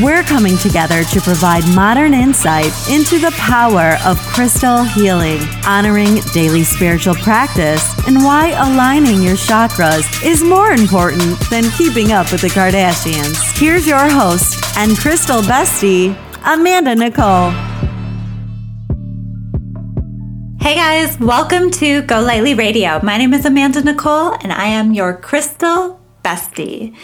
We're coming together to provide modern insight into the power of crystal healing, honoring daily spiritual practice, and why aligning your chakras is more important than keeping up with the Kardashians. Here's your host and crystal bestie, Amanda Nicole. Hey guys, welcome to Go Lightly Radio. My name is Amanda Nicole and I am your crystal bestie.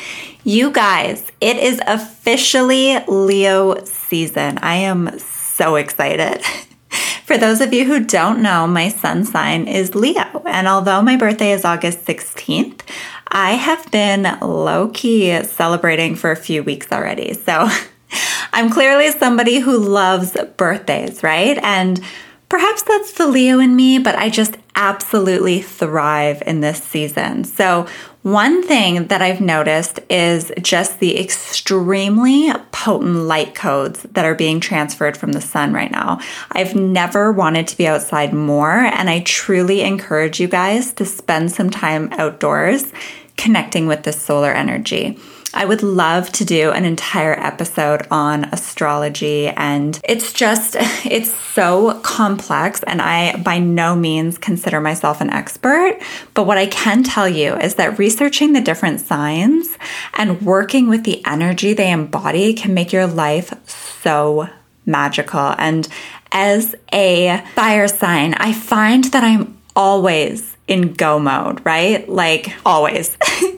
You guys, it is officially Leo season. I am so excited. For those of you who don't know, my sun sign is Leo. And although my birthday is August 16th, I have been low key celebrating for a few weeks already. So I'm clearly somebody who loves birthdays, right? And Perhaps that's the Leo in me, but I just absolutely thrive in this season. So, one thing that I've noticed is just the extremely potent light codes that are being transferred from the sun right now. I've never wanted to be outside more, and I truly encourage you guys to spend some time outdoors connecting with this solar energy. I would love to do an entire episode on astrology and it's just it's so complex and I by no means consider myself an expert, but what I can tell you is that researching the different signs and working with the energy they embody can make your life so magical. And as a fire sign, I find that I'm always in go mode, right? Like always.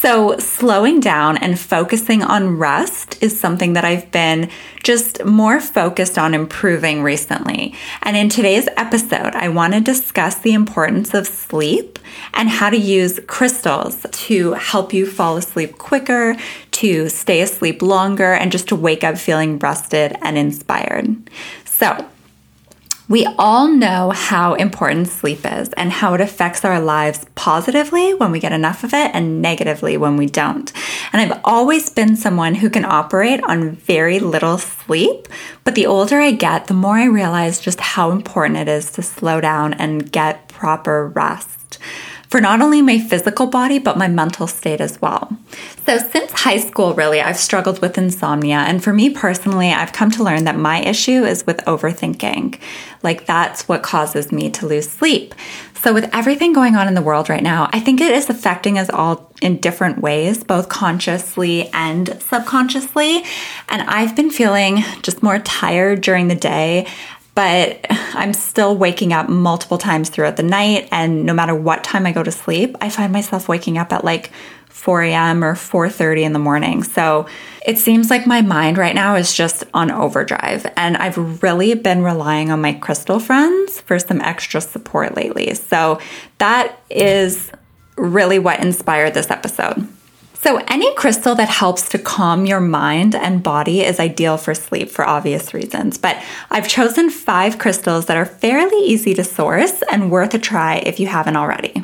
So, slowing down and focusing on rest is something that I've been just more focused on improving recently. And in today's episode, I want to discuss the importance of sleep and how to use crystals to help you fall asleep quicker, to stay asleep longer, and just to wake up feeling rested and inspired. So, we all know how important sleep is and how it affects our lives positively when we get enough of it and negatively when we don't. And I've always been someone who can operate on very little sleep, but the older I get, the more I realize just how important it is to slow down and get proper rest for not only my physical body, but my mental state as well. So, since high school, really, I've struggled with insomnia. And for me personally, I've come to learn that my issue is with overthinking. Like, that's what causes me to lose sleep. So, with everything going on in the world right now, I think it is affecting us all in different ways, both consciously and subconsciously. And I've been feeling just more tired during the day but I'm still waking up multiple times throughout the night. And no matter what time I go to sleep, I find myself waking up at like 4 a.m. or 4:30 in the morning. So it seems like my mind right now is just on overdrive. And I've really been relying on my crystal friends for some extra support lately. So that is really what inspired this episode. So, any crystal that helps to calm your mind and body is ideal for sleep for obvious reasons. But I've chosen five crystals that are fairly easy to source and worth a try if you haven't already.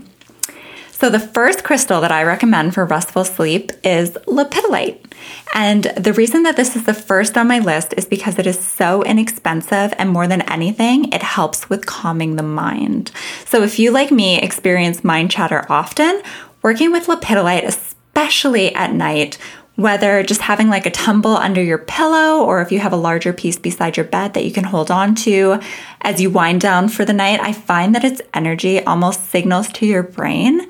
So, the first crystal that I recommend for restful sleep is lepidolite. And the reason that this is the first on my list is because it is so inexpensive, and more than anything, it helps with calming the mind. So, if you, like me, experience mind chatter often, working with lepidolite, especially at night, whether just having like a tumble under your pillow or if you have a larger piece beside your bed that you can hold on to as you wind down for the night, I find that its energy almost signals to your brain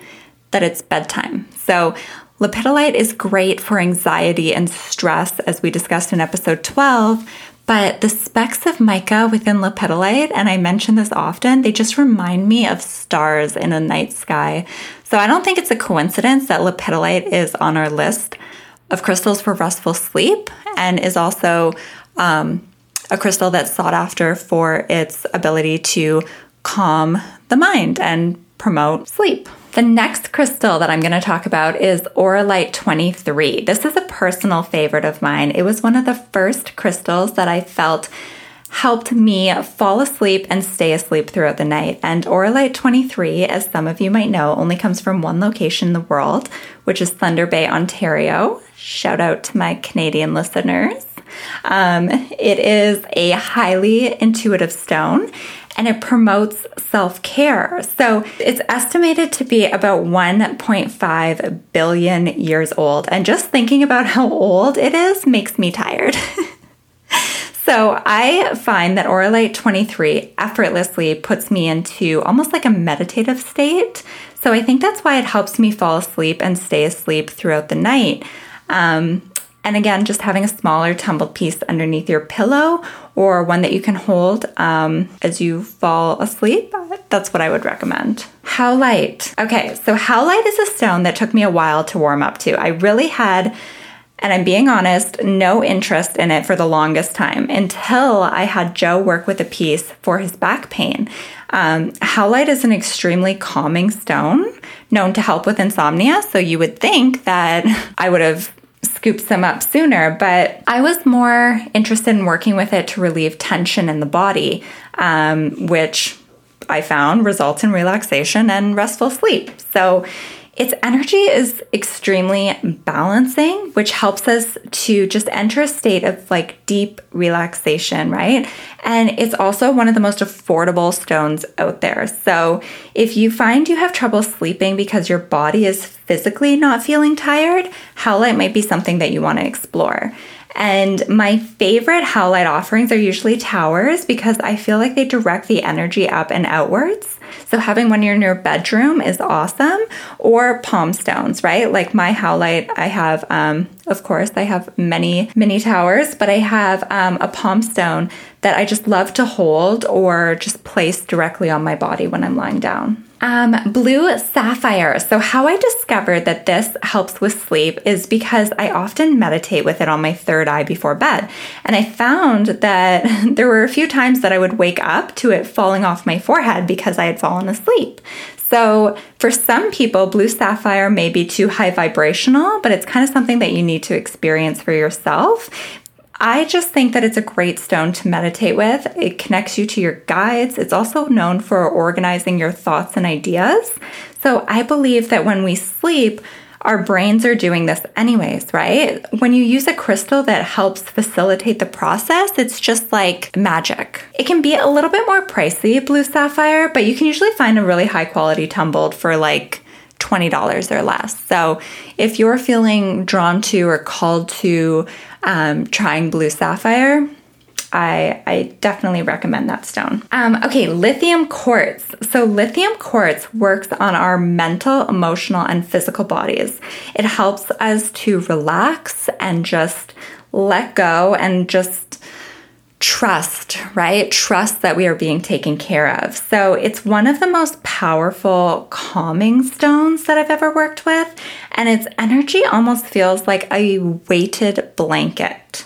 that it's bedtime. So, lepidolite is great for anxiety and stress, as we discussed in episode 12. But the specks of mica within lepidolite, and I mention this often, they just remind me of stars in a night sky. So I don't think it's a coincidence that lepidolite is on our list of crystals for restful sleep and is also um, a crystal that's sought after for its ability to calm the mind and promote sleep. The next crystal that I'm going to talk about is Auralite 23. This is a personal favorite of mine. It was one of the first crystals that I felt helped me fall asleep and stay asleep throughout the night. And Auralite 23, as some of you might know, only comes from one location in the world, which is Thunder Bay, Ontario. Shout out to my Canadian listeners. Um, it is a highly intuitive stone and it promotes self care. So it's estimated to be about 1.5 billion years old. And just thinking about how old it is makes me tired. So I find that Auralite 23 effortlessly puts me into almost like a meditative state. So I think that's why it helps me fall asleep and stay asleep throughout the night. Um, and again, just having a smaller tumbled piece underneath your pillow or one that you can hold um, as you fall asleep, that's what I would recommend. Howlite. Okay, so Howlite is a stone that took me a while to warm up to. I really had and I'm being honest, no interest in it for the longest time until I had Joe work with a piece for his back pain. Um, howlite is an extremely calming stone known to help with insomnia. So you would think that I would have scooped them up sooner, but I was more interested in working with it to relieve tension in the body, um, which I found results in relaxation and restful sleep. So its energy is extremely balancing, which helps us to just enter a state of like deep relaxation, right? And it's also one of the most affordable stones out there. So if you find you have trouble sleeping because your body is physically not feeling tired, Howlite might be something that you want to explore. And my favorite Howlite offerings are usually towers because I feel like they direct the energy up and outwards. So having one in your bedroom is awesome. Or palm stones, right? Like my Howlite, I have, um, of course, I have many mini towers, but I have um, a palm stone that I just love to hold or just place directly on my body when I'm lying down. Um, blue sapphire. So, how I discovered that this helps with sleep is because I often meditate with it on my third eye before bed. And I found that there were a few times that I would wake up to it falling off my forehead because I had fallen asleep. So, for some people, blue sapphire may be too high vibrational, but it's kind of something that you need to experience for yourself I just think that it's a great stone to meditate with. It connects you to your guides. It's also known for organizing your thoughts and ideas. So I believe that when we sleep, our brains are doing this anyways, right? When you use a crystal that helps facilitate the process, it's just like magic. It can be a little bit more pricey, blue sapphire, but you can usually find a really high quality tumbled for like $20 or less. So if you're feeling drawn to or called to um, trying blue sapphire, I, I, definitely recommend that stone. Um, okay, lithium quartz. So, lithium quartz works on our mental, emotional, and physical bodies. It helps us to relax and just let go and just trust, right? Trust that we are being taken care of. So it's one of the most powerful calming stones that I've ever worked with. And its energy almost feels like a weighted blanket.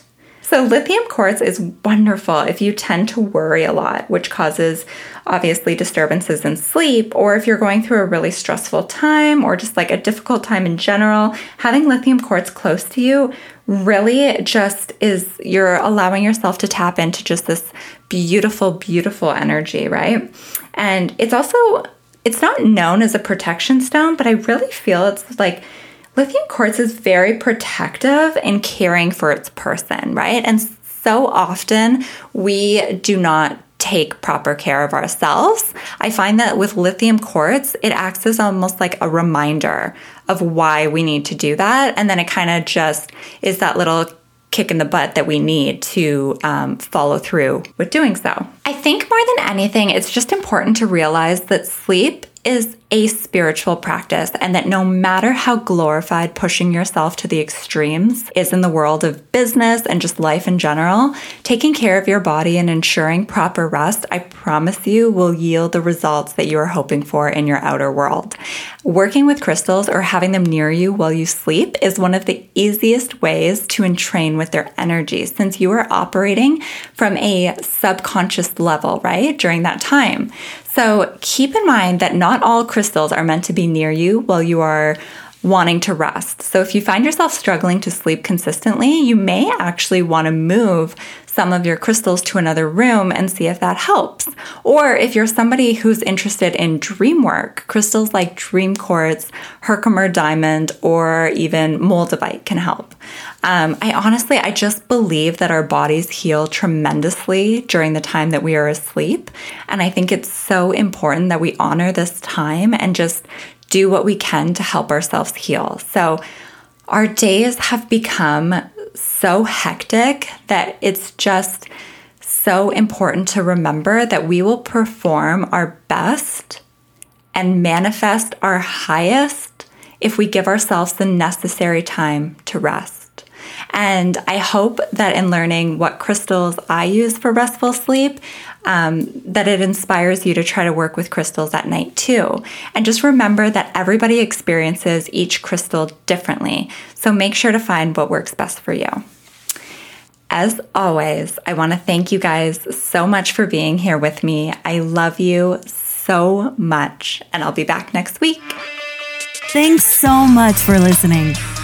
So, lithium quartz is wonderful if you tend to worry a lot, which causes obviously disturbances in sleep, or if you're going through a really stressful time or just like a difficult time in general. Having lithium quartz close to you really just is you're allowing yourself to tap into just this beautiful, beautiful energy, right? And it's also, it's not known as a protection stone, but I really feel it's like, lithium quartz is very protective and caring for its person, right? And so often we do not take proper care of ourselves. I find that with lithium quartz, it acts as almost like a reminder of why we need to do that. And then it kind of just is that little kick in the butt that we need to um, follow through with doing so. I think more than anything, it's just important to realize that sleep is a spiritual practice, and that no matter how glorified pushing yourself to the extremes is in the world of business and just life in general, taking care of your body and ensuring proper rest, I promise you, will yield the results that you are hoping for in your outer world. Working with crystals or having them near you while you sleep is one of the easiest ways to entrain with their energy since you are operating from a subconscious level, right? During that time. So keep in mind that not all crystals are meant to be near you while you are wanting to rest. So if you find yourself struggling to sleep consistently, you may actually want to move some of your crystals to another room and see if that helps. Or if you're somebody who's interested in dream work, crystals like dream quartz, Herkimer diamond, or even moldavite can help. Um, I honestly, I just believe that our bodies heal tremendously during the time that we are asleep. And I think it's so important that we honor this time and just do what we can to help ourselves heal. So, our days have become so hectic that it's just so important to remember that we will perform our best and manifest our highest if we give ourselves the necessary time to rest. And I hope that in learning what crystals I use for restful sleep, um, that it inspires you to try to work with crystals at night too. And just remember that everybody experiences each crystal differently. So make sure to find what works best for you. As always, I want to thank you guys so much for being here with me. I love you so much, and I'll be back next week. Thanks so much for listening.